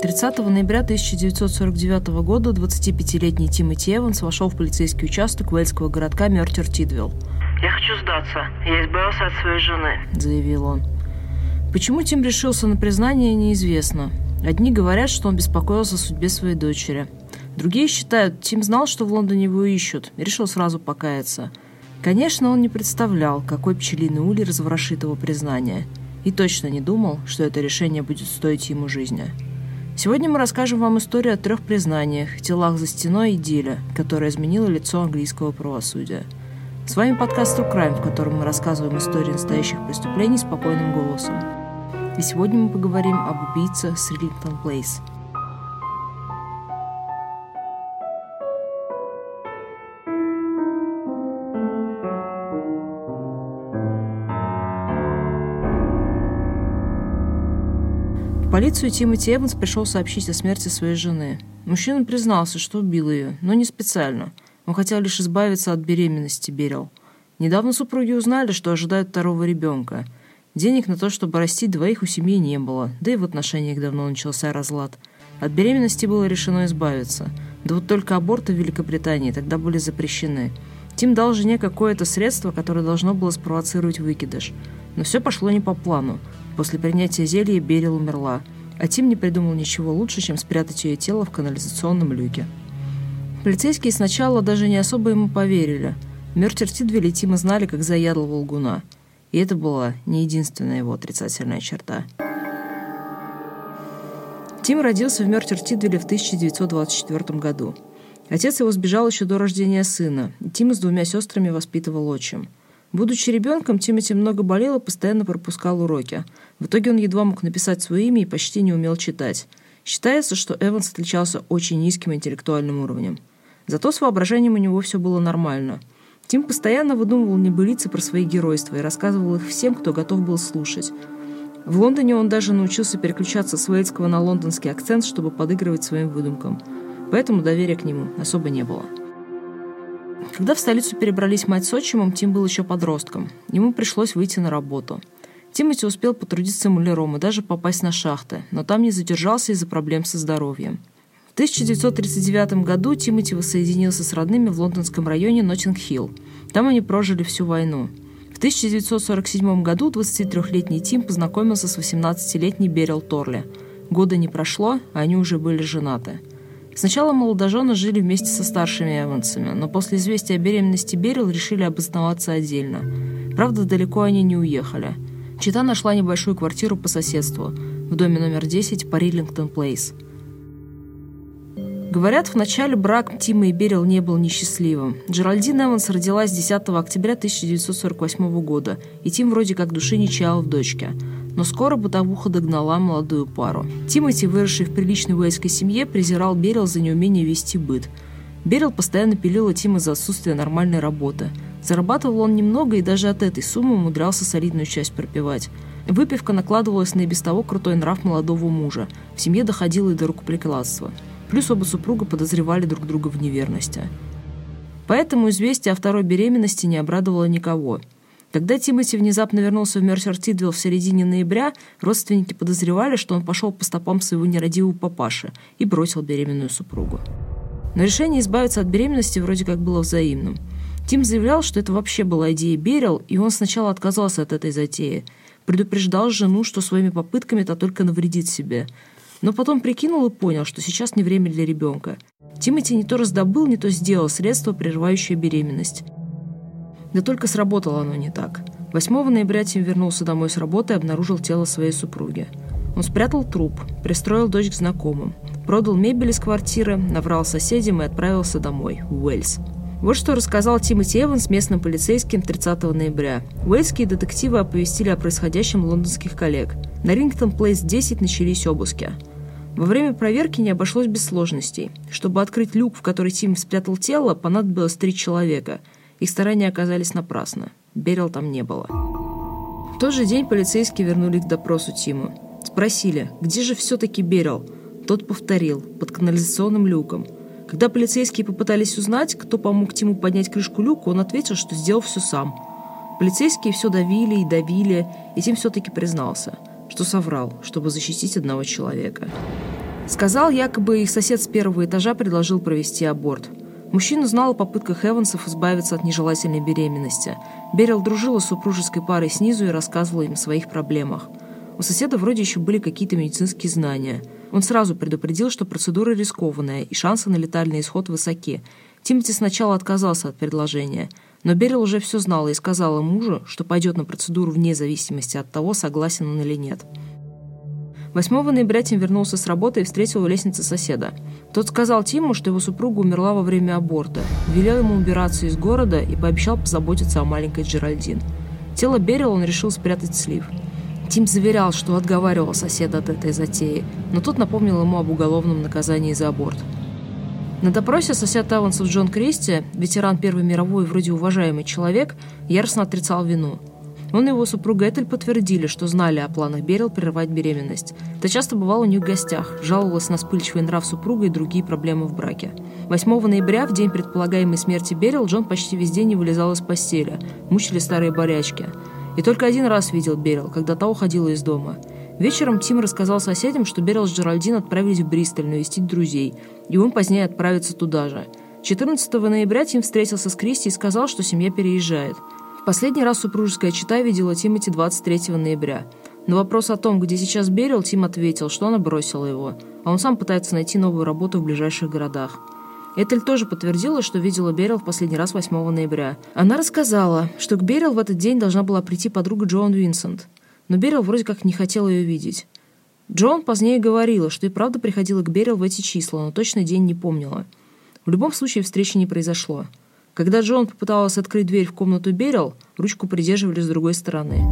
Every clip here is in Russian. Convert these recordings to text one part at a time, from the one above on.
30 ноября 1949 года 25-летний Тимоти Эванс вошел в полицейский участок уэльского городка Мертер-Тидвилл. «Я хочу сдаться. Я избавился от своей жены», — заявил он. Почему Тим решился на признание, неизвестно. Одни говорят, что он беспокоился о судьбе своей дочери. Другие считают, Тим знал, что в Лондоне его ищут, и решил сразу покаяться. Конечно, он не представлял, какой пчелиный улей разворошит его признание. И точно не думал, что это решение будет стоить ему жизни. Сегодня мы расскажем вам историю о трех признаниях, телах за стеной и деле, которое изменило лицо английского правосудия. С вами подкаст True Crime, в котором мы рассказываем истории настоящих преступлений спокойным голосом. И сегодня мы поговорим об убийце с Риллингтон Плейс – полицию Тимоти Эванс пришел сообщить о смерти своей жены. Мужчина признался, что убил ее, но не специально. Он хотел лишь избавиться от беременности, Берил. Недавно супруги узнали, что ожидают второго ребенка. Денег на то, чтобы растить двоих у семьи не было, да и в отношениях давно начался разлад. От беременности было решено избавиться. Да вот только аборты в Великобритании тогда были запрещены. Тим дал жене какое-то средство, которое должно было спровоцировать выкидыш. Но все пошло не по плану. После принятия зелья Берил умерла, а Тим не придумал ничего лучше, чем спрятать ее тело в канализационном люке. Полицейские сначала даже не особо ему поверили. Мертер Тидвилли Тима знали как заядлого лгуна. И это была не единственная его отрицательная черта. Тим родился в Мертер Тидвилле в 1924 году. Отец его сбежал еще до рождения сына, и Тима с двумя сестрами воспитывал отчим. Будучи ребенком, Тимати много болел и постоянно пропускал уроки. В итоге он едва мог написать свое имя и почти не умел читать. Считается, что Эванс отличался очень низким интеллектуальным уровнем. Зато с воображением у него все было нормально. Тим постоянно выдумывал небылицы про свои геройства и рассказывал их всем, кто готов был слушать. В Лондоне он даже научился переключаться с уэльского на лондонский акцент, чтобы подыгрывать своим выдумкам. Поэтому доверия к нему особо не было. Когда в столицу перебрались мать с отчимом, Тим был еще подростком. Ему пришлось выйти на работу. Тимати успел потрудиться маляром и даже попасть на шахты, но там не задержался из-за проблем со здоровьем. В 1939 году Тимати воссоединился с родными в лондонском районе Ноттинг-Хилл. Там они прожили всю войну. В 1947 году 23-летний Тим познакомился с 18-летней Берил Торли. Года не прошло, а они уже были женаты – Сначала молодожены жили вместе со старшими Эвансами, но после известия о беременности Берил решили обосноваться отдельно. Правда, далеко они не уехали. Чита нашла небольшую квартиру по соседству, в доме номер 10 по Риллингтон Плейс. Говорят, в начале брак Тима и Берил не был несчастливым. Джеральдин Эванс родилась 10 октября 1948 года, и Тим вроде как души не чаял в дочке – но скоро бытовуха догнала молодую пару. Тимоти, выросший в приличной уэльской семье, презирал Берил за неумение вести быт. Берил постоянно пилила Тима за отсутствие нормальной работы. Зарабатывал он немного и даже от этой суммы умудрялся солидную часть пропивать. Выпивка накладывалась на и без того крутой нрав молодого мужа. В семье доходило и до рукоприкладства. Плюс оба супруга подозревали друг друга в неверности. Поэтому известие о второй беременности не обрадовало никого – когда Тимати внезапно вернулся в Мерсер Тидвилл в середине ноября, родственники подозревали, что он пошел по стопам своего нерадивого папаши и бросил беременную супругу. Но решение избавиться от беременности вроде как было взаимным. Тим заявлял, что это вообще была идея Берил, и он сначала отказался от этой затеи. Предупреждал жену, что своими попытками это только навредит себе. Но потом прикинул и понял, что сейчас не время для ребенка. Тимати не то раздобыл, не то сделал средство, прерывающее беременность. Да только сработало оно не так. 8 ноября Тим вернулся домой с работы и обнаружил тело своей супруги. Он спрятал труп, пристроил дочь к знакомым, продал мебель из квартиры, наврал соседям и отправился домой, в Уэльс. Вот что рассказал Тимоти Эванс местным полицейским 30 ноября. Уэльские детективы оповестили о происходящем лондонских коллег. На Рингтон Плейс 10 начались обыски. Во время проверки не обошлось без сложностей. Чтобы открыть люк, в который Тим спрятал тело, понадобилось три человека – их старания оказались напрасно. Берил там не было. В тот же день полицейские вернулись к допросу Тима. Спросили, где же все-таки Берил? Тот повторил, под канализационным люком. Когда полицейские попытались узнать, кто помог Тиму поднять крышку люка, он ответил, что сделал все сам. Полицейские все давили и давили, и Тим все-таки признался, что соврал, чтобы защитить одного человека. Сказал, якобы их сосед с первого этажа предложил провести аборт. Мужчина знал о попытках Эвансов избавиться от нежелательной беременности. Берил дружила с супружеской парой снизу и рассказывала им о своих проблемах. У соседа вроде еще были какие-то медицинские знания. Он сразу предупредил, что процедура рискованная и шансы на летальный исход высоки. Тимати сначала отказался от предложения, но Берил уже все знала и сказала мужу, что пойдет на процедуру вне зависимости от того, согласен он или нет. 8 ноября Тим вернулся с работы и встретил у лестницы соседа. Тот сказал Тиму, что его супруга умерла во время аборта, велел ему убираться из города и пообещал позаботиться о маленькой Джеральдин. Тело Берила он решил спрятать слив. Тим заверял, что отговаривал соседа от этой затеи, но тот напомнил ему об уголовном наказании за аборт. На допросе сосед Эвансов Джон Кристи, ветеран Первой мировой и вроде уважаемый человек, яростно отрицал вину – он и его супруга Этель подтвердили, что знали о планах Берил прервать беременность. Та часто бывал у них в гостях, жаловалась на вспыльчивый нрав супруга и другие проблемы в браке. 8 ноября, в день предполагаемой смерти Берил, Джон почти весь день не вылезал из постели. Мучили старые борячки. И только один раз видел Берил, когда та уходила из дома. Вечером Тим рассказал соседям, что Берил с Джеральдин отправились в Бристоль навестить друзей, и он позднее отправится туда же. 14 ноября Тим встретился с Кристи и сказал, что семья переезжает – Последний раз супружеская чита видела Тимати 23 ноября. На вопрос о том, где сейчас Берил, Тим ответил, что она бросила его, а он сам пытается найти новую работу в ближайших городах. Этель тоже подтвердила, что видела Берил в последний раз 8 ноября. Она рассказала, что к Берил в этот день должна была прийти подруга Джоан Винсент, но Берил вроде как не хотела ее видеть. Джоан позднее говорила, что и правда приходила к Берил в эти числа, но точный день не помнила. В любом случае встречи не произошло. Когда Джон попыталась открыть дверь в комнату Берил, ручку придерживали с другой стороны.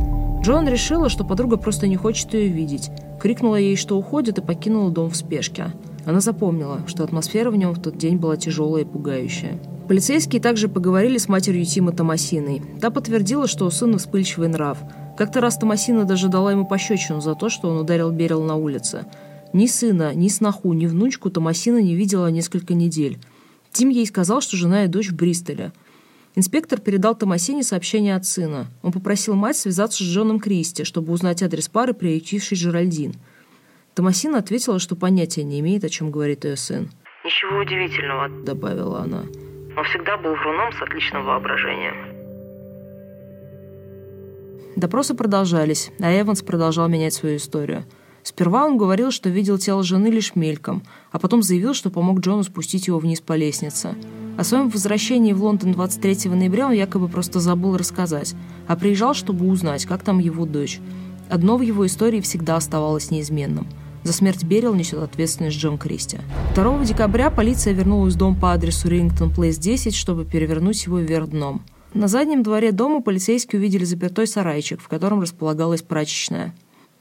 Джон решила, что подруга просто не хочет ее видеть, крикнула ей, что уходит, и покинула дом в спешке. Она запомнила, что атмосфера в нем в тот день была тяжелая и пугающая. Полицейские также поговорили с матерью Тима Томасиной. Та подтвердила, что у сына вспыльчивый нрав. Как-то раз Томасина даже дала ему пощечину за то, что он ударил Берил на улице. Ни сына, ни сноху, ни внучку Томасина не видела несколько недель. Тим ей сказал, что жена и дочь в Бристоле. Инспектор передал Томасине сообщение от сына. Он попросил мать связаться с Джоном Кристи, чтобы узнать адрес пары, приютившей Жеральдин. Томасина ответила, что понятия не имеет, о чем говорит ее сын. «Ничего удивительного», — добавила она. «Он всегда был вруном с отличным воображением». Допросы продолжались, а Эванс продолжал менять свою историю – Сперва он говорил, что видел тело жены лишь мельком, а потом заявил, что помог Джону спустить его вниз по лестнице. О своем возвращении в Лондон 23 ноября он якобы просто забыл рассказать, а приезжал, чтобы узнать, как там его дочь. Одно в его истории всегда оставалось неизменным. За смерть Берил несет ответственность Джон Кристи. 2 декабря полиция вернулась в дом по адресу Рингтон Плейс 10, чтобы перевернуть его вверх дном. На заднем дворе дома полицейские увидели запертой сарайчик, в котором располагалась прачечная.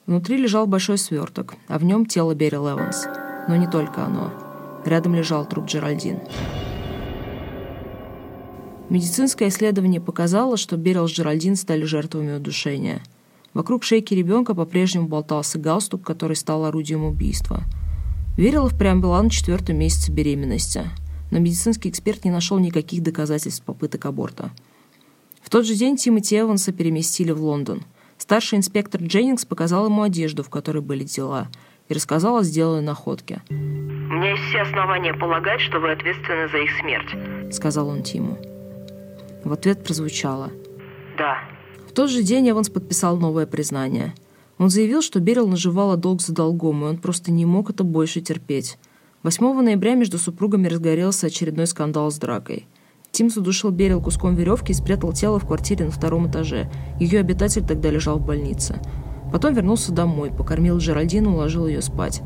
Внутри лежал большой сверток, а в нем тело Берил Эванс. Но не только оно. Рядом лежал труп Джеральдин. Медицинское исследование показало, что Берил с Джеральдин стали жертвами удушения. Вокруг шейки ребенка по-прежнему болтался галстук, который стал орудием убийства. Верила впрямь была на четвертом месяце беременности, но медицинский эксперт не нашел никаких доказательств попыток аборта. В тот же день Тимоти Эванса переместили в Лондон – Старший инспектор Дженнингс показал ему одежду, в которой были дела, и рассказал о сделанной находке. «У меня есть все основания полагать, что вы ответственны за их смерть», — сказал он Тиму. В ответ прозвучало. «Да». В тот же день Эванс подписал новое признание. Он заявил, что Берил наживала долг за долгом, и он просто не мог это больше терпеть. 8 ноября между супругами разгорелся очередной скандал с дракой. Тим задушил Берил куском веревки и спрятал тело в квартире на втором этаже. Ее обитатель тогда лежал в больнице. Потом вернулся домой, покормил Джеральдину, уложил ее спать.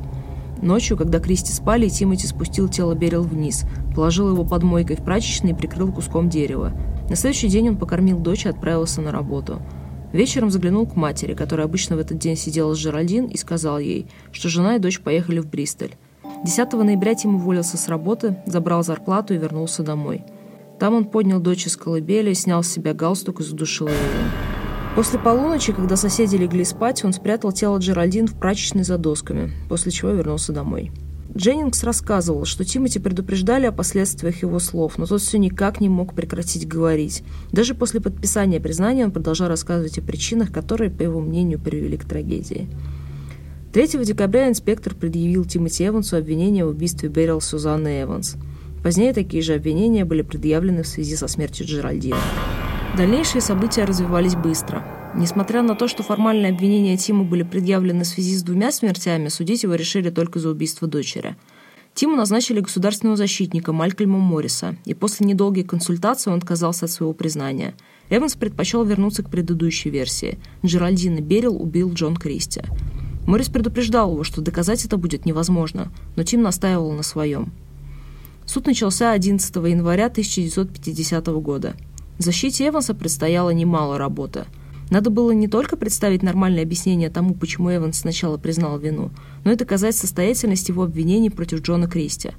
Ночью, когда Кристи спали, Тимати спустил тело Берил вниз, положил его под мойкой в прачечной и прикрыл куском дерева. На следующий день он покормил дочь и отправился на работу. Вечером заглянул к матери, которая обычно в этот день сидела с Джеральдин, и сказал ей, что жена и дочь поехали в Бристоль. 10 ноября Тим уволился с работы, забрал зарплату и вернулся домой. Там он поднял дочь из колыбели, снял с себя галстук и задушил ее. После полуночи, когда соседи легли спать, он спрятал тело Джеральдин в прачечной за досками, после чего вернулся домой. Дженнингс рассказывал, что Тимоти предупреждали о последствиях его слов, но тот все никак не мог прекратить говорить. Даже после подписания признания он продолжал рассказывать о причинах, которые, по его мнению, привели к трагедии. 3 декабря инспектор предъявил Тимоти Эвансу обвинение в убийстве Берил Сузанны Эванс. Позднее такие же обвинения были предъявлены в связи со смертью Джеральдина. Дальнейшие события развивались быстро. Несмотря на то, что формальные обвинения Тиму были предъявлены в связи с двумя смертями, судить его решили только за убийство дочери. Тиму назначили государственного защитника Малькольма Морриса, и после недолгой консультации он отказался от своего признания. Эванс предпочел вернуться к предыдущей версии. Джеральдина Берил убил Джон Кристи. Моррис предупреждал его, что доказать это будет невозможно, но Тим настаивал на своем. Суд начался 11 января 1950 года. Защите Эванса предстояло немало работы – надо было не только представить нормальное объяснение тому, почему Эванс сначала признал вину, но и доказать состоятельность его обвинений против Джона Кристи.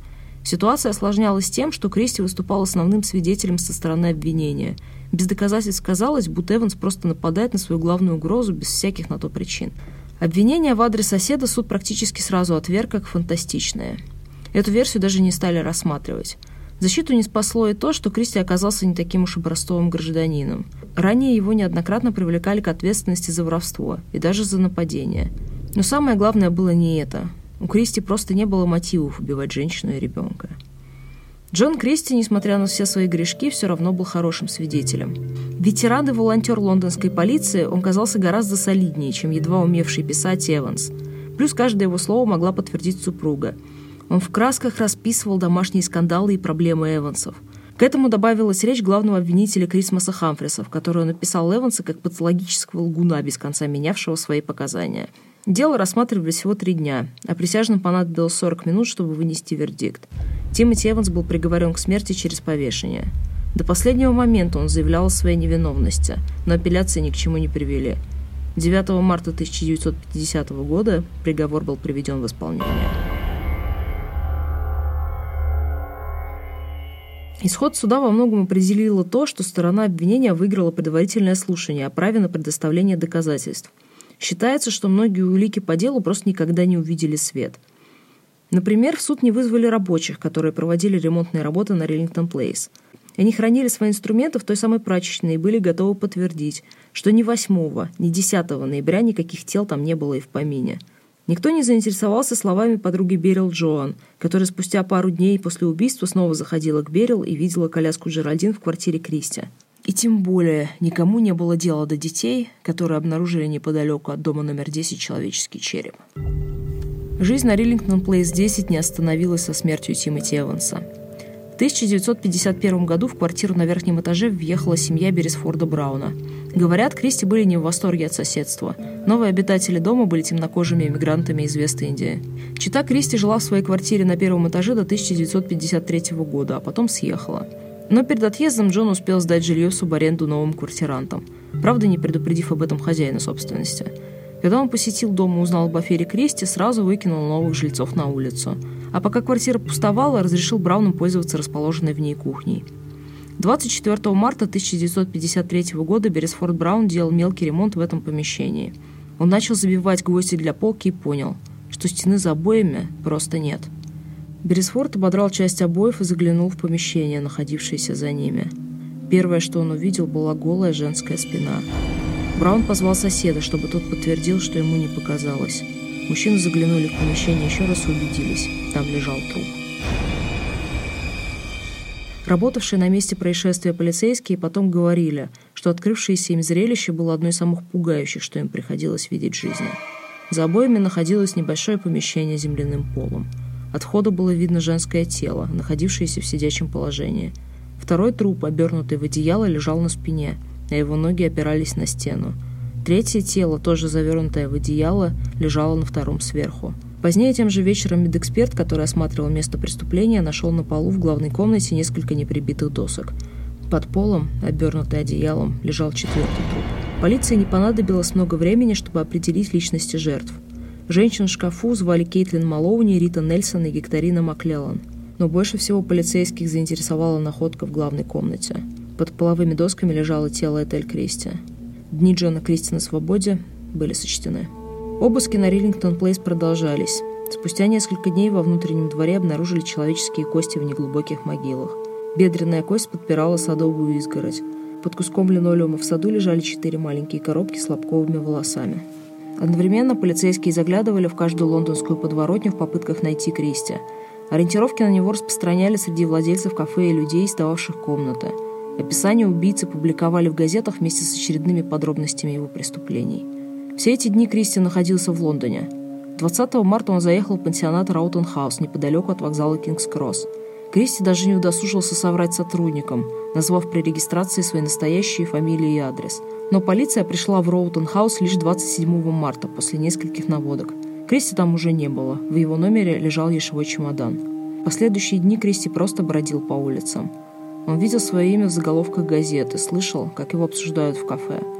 Ситуация осложнялась тем, что Кристи выступал основным свидетелем со стороны обвинения. Без доказательств казалось, будто Эванс просто нападает на свою главную угрозу без всяких на то причин. Обвинение в адрес соседа суд практически сразу отверг как фантастичное. Эту версию даже не стали рассматривать. Защиту не спасло и то, что Кристи оказался не таким уж образцовым гражданином. Ранее его неоднократно привлекали к ответственности за воровство и даже за нападение. Но самое главное было не это. У Кристи просто не было мотивов убивать женщину и ребенка. Джон Кристи, несмотря на все свои грешки, все равно был хорошим свидетелем. Ветеран и волонтер лондонской полиции, он казался гораздо солиднее, чем едва умевший писать Эванс. Плюс каждое его слово могла подтвердить супруга – он в красках расписывал домашние скандалы и проблемы Эвансов. К этому добавилась речь главного обвинителя Крисмаса Хамфриса, в которой он написал Эванса как патологического лгуна, без конца менявшего свои показания. Дело рассматривали всего три дня, а присяжным понадобилось 40 минут, чтобы вынести вердикт. Тимоти Эванс был приговорен к смерти через повешение. До последнего момента он заявлял о своей невиновности, но апелляции ни к чему не привели. 9 марта 1950 года приговор был приведен в исполнение. Исход суда во многом определило то, что сторона обвинения выиграла предварительное слушание о праве на предоставление доказательств. Считается, что многие улики по делу просто никогда не увидели свет. Например, в суд не вызвали рабочих, которые проводили ремонтные работы на Риллингтон Плейс. Они хранили свои инструменты в той самой прачечной и были готовы подтвердить, что ни 8, ни 10 ноября никаких тел там не было и в помине – Никто не заинтересовался словами подруги Берил Джоан, которая спустя пару дней после убийства снова заходила к Берил и видела коляску Джеральдин в квартире Кристи. И тем более никому не было дела до детей, которые обнаружили неподалеку от дома номер 10 человеческий череп. Жизнь на Риллингтон Плейс 10 не остановилась со смертью Тимоти Эванса. 1951 году в квартиру на верхнем этаже въехала семья Бересфорда Брауна. Говорят, Кристи были не в восторге от соседства. Новые обитатели дома были темнокожими эмигрантами из Вест-Индии. Чита Кристи жила в своей квартире на первом этаже до 1953 года, а потом съехала. Но перед отъездом Джон успел сдать жилье в субаренду новым квартирантам, правда не предупредив об этом хозяина собственности. Когда он посетил дом и узнал об афере Кристи, сразу выкинул новых жильцов на улицу – а пока квартира пустовала, разрешил Брауну пользоваться расположенной в ней кухней. 24 марта 1953 года Бересфорд Браун делал мелкий ремонт в этом помещении. Он начал забивать гвозди для полки и понял, что стены за обоями просто нет. Бересфорд ободрал часть обоев и заглянул в помещение, находившееся за ними. Первое, что он увидел, была голая женская спина. Браун позвал соседа, чтобы тот подтвердил, что ему не показалось. Мужчины заглянули в помещение еще раз и убедились. Там лежал труп. Работавшие на месте происшествия полицейские потом говорили, что открывшееся им зрелище было одной из самых пугающих, что им приходилось видеть в жизни. За обоями находилось небольшое помещение с земляным полом. От входа было видно женское тело, находившееся в сидячем положении. Второй труп, обернутый в одеяло, лежал на спине, а его ноги опирались на стену. Третье тело, тоже завернутое в одеяло, лежало на втором сверху. Позднее тем же вечером медэксперт, который осматривал место преступления, нашел на полу в главной комнате несколько неприбитых досок. Под полом, обернутый одеялом, лежал четвертый труп. Полиции не понадобилось много времени, чтобы определить личности жертв. Женщин в шкафу звали Кейтлин Малоуни, Рита Нельсон и Гекторина Маклеллан. Но больше всего полицейских заинтересовала находка в главной комнате. Под половыми досками лежало тело Этель Кристи. Дни Джона Кристи на свободе были сочтены. Обыски на Риллингтон Плейс продолжались. Спустя несколько дней во внутреннем дворе обнаружили человеческие кости в неглубоких могилах. Бедренная кость подпирала садовую изгородь. Под куском линолеума в саду лежали четыре маленькие коробки с лобковыми волосами. Одновременно полицейские заглядывали в каждую лондонскую подворотню в попытках найти Кристи. Ориентировки на него распространяли среди владельцев кафе и людей, сдававших комнаты. Описание убийцы публиковали в газетах вместе с очередными подробностями его преступлений. Все эти дни Кристи находился в Лондоне. 20 марта он заехал в пансионат Раутенхаус неподалеку от вокзала Кингс-Кросс. Кристи даже не удосужился соврать сотрудникам, назвав при регистрации свои настоящие фамилии и адрес. Но полиция пришла в Роутенхаус лишь 27 марта, после нескольких наводок. Кристи там уже не было, в его номере лежал ешевой чемодан. В последующие дни Кристи просто бродил по улицам. Он видел свое имя в заголовках газеты, слышал, как его обсуждают в кафе –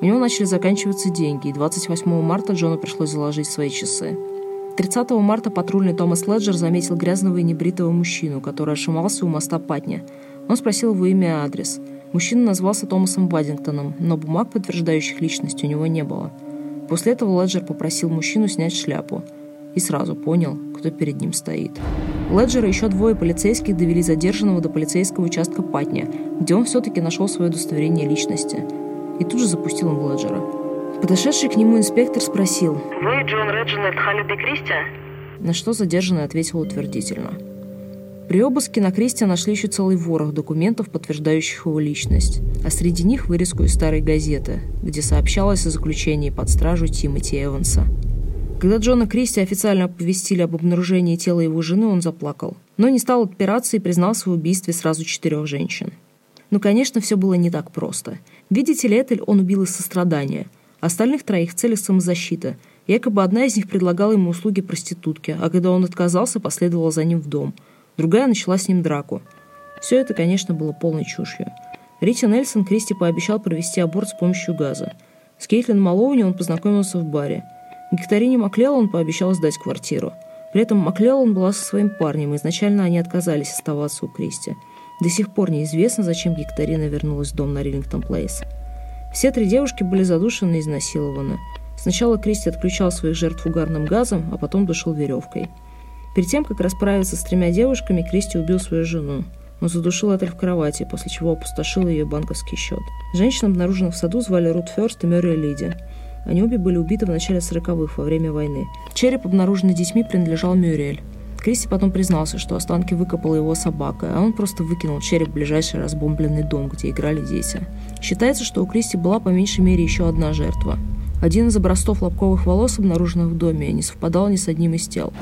у него начали заканчиваться деньги, и 28 марта Джону пришлось заложить свои часы. 30 марта патрульный Томас Леджер заметил грязного и небритого мужчину, который ошимался у моста Патня. Он спросил его имя и адрес. Мужчина назвался Томасом Баддингтоном, но бумаг, подтверждающих личность, у него не было. После этого Леджер попросил мужчину снять шляпу и сразу понял, кто перед ним стоит. Леджер и еще двое полицейских довели задержанного до полицейского участка Патня, где он все-таки нашел свое удостоверение личности – и тут же запустил им Леджера. Подошедший к нему инспектор спросил. «Вы Джон Реджинальд Халлиде Кристи?» На что задержанный ответил утвердительно. При обыске на Кристи нашли еще целый ворох документов, подтверждающих его личность, а среди них вырезку из старой газеты, где сообщалось о заключении под стражу Тимоти Эванса. Когда Джона Кристи официально оповестили об обнаружении тела его жены, он заплакал. Но не стал отпираться и признался в убийстве сразу четырех женщин. Но, конечно, все было не так просто – Видите ли, Этель он убил из сострадания. Остальных троих в целях самозащиты. Якобы одна из них предлагала ему услуги проститутки, а когда он отказался, последовала за ним в дом. Другая начала с ним драку. Все это, конечно, было полной чушью. Рити Нельсон Кристи пообещал провести аборт с помощью газа. С Кейтлин Малоуни он познакомился в баре. Гектарине Маклеллан пообещал сдать квартиру. При этом Маклеллан была со своим парнем, и изначально они отказались оставаться у Кристи. До сих пор неизвестно, зачем Гектарина вернулась в дом на Риллингтон Плейс. Все три девушки были задушены и изнасилованы. Сначала Кристи отключал своих жертв угарным газом, а потом душил веревкой. Перед тем, как расправиться с тремя девушками, Кристи убил свою жену. Он задушил Этель в кровати, после чего опустошил ее банковский счет. Женщин, обнаруженных в саду, звали Рут Ферст и Мюррей Лиди. Они обе были убиты в начале 40-х, во время войны. Череп, обнаруженный детьми, принадлежал Мюрриэль. Кристи потом признался, что останки выкопала его собака, а он просто выкинул череп в ближайший разбомбленный дом, где играли дети. Считается, что у Кристи была по меньшей мере еще одна жертва. Один из образцов лобковых волос, обнаруженных в доме, не совпадал ни с одним из тел.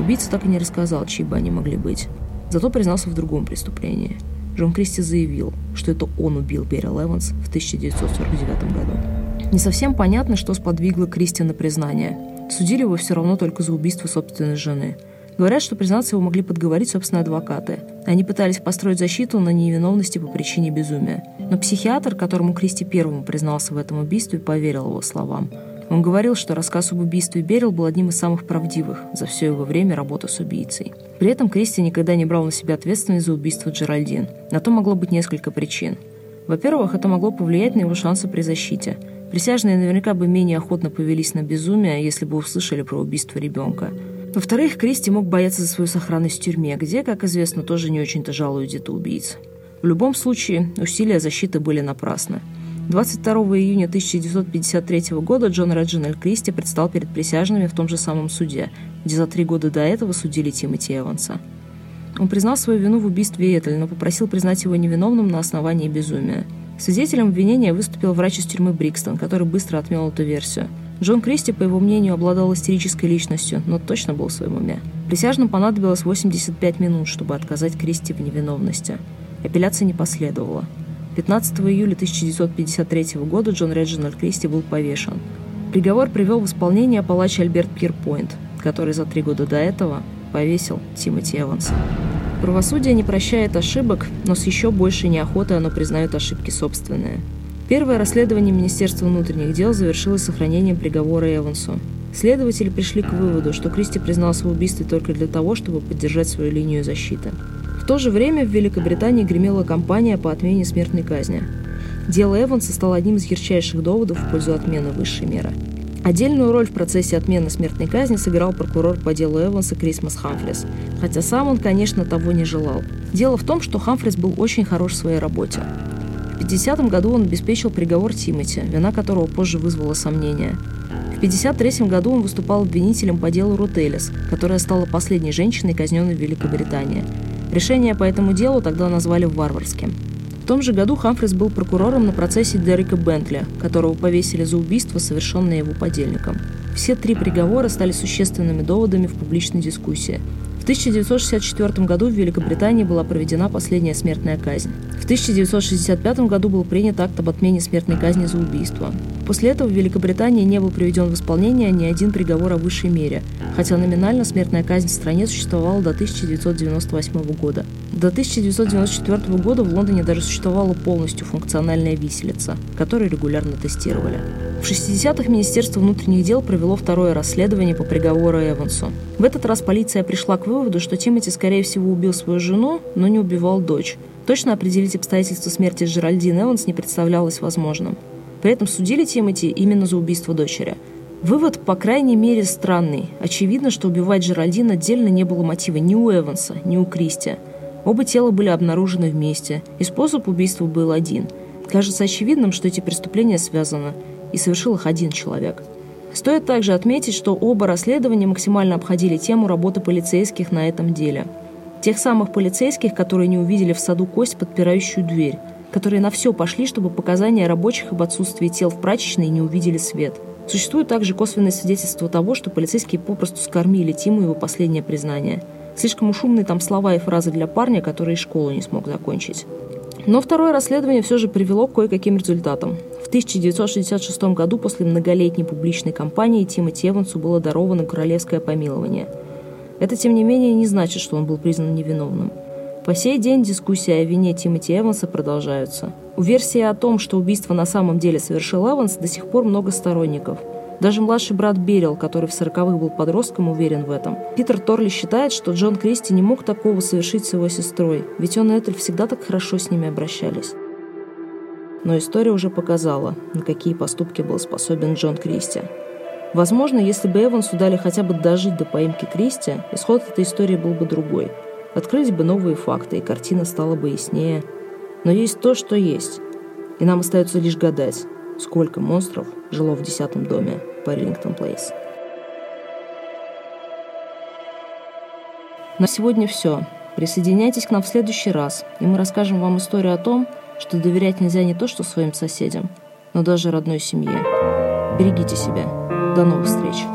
Убийца так и не рассказал, чьи бы они могли быть. Зато признался в другом преступлении. Джон Кристи заявил, что это он убил Берри Леванс в 1949 году. Не совсем понятно, что сподвигло Кристи на признание. Судили его все равно только за убийство собственной жены – Говорят, что признаться его могли подговорить, собственно, адвокаты. Они пытались построить защиту на невиновности по причине безумия. Но психиатр, которому Кристи первому признался в этом убийстве, поверил его словам. Он говорил, что рассказ об убийстве Берил был одним из самых правдивых за все его время работы с убийцей. При этом Кристи никогда не брал на себя ответственность за убийство Джеральдин. На то могло быть несколько причин. Во-первых, это могло повлиять на его шансы при защите. Присяжные наверняка бы менее охотно повелись на безумие, если бы услышали про убийство ребенка. Во-вторых, Кристи мог бояться за свою сохранность в тюрьме, где, как известно, тоже не очень-то жалуют детоубийц. В любом случае, усилия защиты были напрасны. 22 июня 1953 года Джон Реджинальд Кристи предстал перед присяжными в том же самом суде, где за три года до этого судили Тимоти Эванса. Он признал свою вину в убийстве Этель, но попросил признать его невиновным на основании безумия. Свидетелем обвинения выступил врач из тюрьмы Брикстон, который быстро отмел эту версию – Джон Кристи, по его мнению, обладал истерической личностью, но точно был в своем уме. Присяжным понадобилось 85 минут, чтобы отказать Кристи в невиновности. Апелляция не последовала. 15 июля 1953 года Джон Реджинальд Кристи был повешен. Приговор привел в исполнение палач Альберт Пирпойнт, который за три года до этого повесил Тимоти Эванса. Правосудие не прощает ошибок, но с еще большей неохотой оно признает ошибки собственные – Первое расследование Министерства внутренних дел завершилось сохранением приговора Эвансу. Следователи пришли к выводу, что Кристи признался в убийстве только для того, чтобы поддержать свою линию защиты. В то же время в Великобритании гремела кампания по отмене смертной казни. Дело Эванса стало одним из ярчайших доводов в пользу отмены высшей меры. Отдельную роль в процессе отмены смертной казни сыграл прокурор по делу Эванса Крисмас Хамфрис, хотя сам он, конечно, того не желал. Дело в том, что Хамфрис был очень хорош в своей работе. В 50 году он обеспечил приговор Тимати, вина которого позже вызвала сомнения. В 1953 году он выступал обвинителем по делу Рутелес, которая стала последней женщиной, казненной в Великобритании. Решение по этому делу тогда назвали варварским. В том же году Хамфрис был прокурором на процессе Дерека Бентли, которого повесили за убийство, совершенное его подельником. Все три приговора стали существенными доводами в публичной дискуссии. В 1964 году в Великобритании была проведена последняя смертная казнь. В 1965 году был принят акт об отмене смертной казни за убийство. После этого в Великобритании не был приведен в исполнение ни один приговор о высшей мере, хотя номинально смертная казнь в стране существовала до 1998 года. До 1994 года в Лондоне даже существовала полностью функциональная виселица, которую регулярно тестировали. В 60-х Министерство внутренних дел провело второе расследование по приговору Эвансу. В этот раз полиция пришла к выводу, что Тимоти, скорее всего, убил свою жену, но не убивал дочь. Точно определить обстоятельства смерти Джеральдин Эванс не представлялось возможным. При этом судили Тимоти именно за убийство дочери. Вывод, по крайней мере, странный. Очевидно, что убивать Джеральдин отдельно не было мотива ни у Эванса, ни у Кристи. Оба тела были обнаружены вместе, и способ убийства был один. Кажется очевидным, что эти преступления связаны, и совершил их один человек. Стоит также отметить, что оба расследования максимально обходили тему работы полицейских на этом деле. Тех самых полицейских, которые не увидели в саду кость, подпирающую дверь – которые на все пошли, чтобы показания рабочих об отсутствии тел в прачечной не увидели свет. Существует также косвенное свидетельство того, что полицейские попросту скормили Тиму его последнее признание. Слишком уж умные там слова и фразы для парня, который школу не смог закончить. Но второе расследование все же привело к кое-каким результатам. В 1966 году после многолетней публичной кампании Тимоти Эвансу было даровано королевское помилование. Это, тем не менее, не значит, что он был признан невиновным. По сей день дискуссии о вине Тимоти Эванса продолжаются. У версии о том, что убийство на самом деле совершил Эванс, до сих пор много сторонников. Даже младший брат Берил, который в сороковых был подростком, уверен в этом. Питер Торли считает, что Джон Кристи не мог такого совершить с его сестрой, ведь он и Этель всегда так хорошо с ними обращались. Но история уже показала, на какие поступки был способен Джон Кристи. Возможно, если бы Эвансу дали хотя бы дожить до поимки Кристи, исход этой истории был бы другой – Открылись бы новые факты, и картина стала бы яснее. Но есть то, что есть. И нам остается лишь гадать, сколько монстров жило в десятом доме по Риллингтон Плейс. На сегодня все. Присоединяйтесь к нам в следующий раз, и мы расскажем вам историю о том, что доверять нельзя не то что своим соседям, но даже родной семье. Берегите себя. До новых встреч.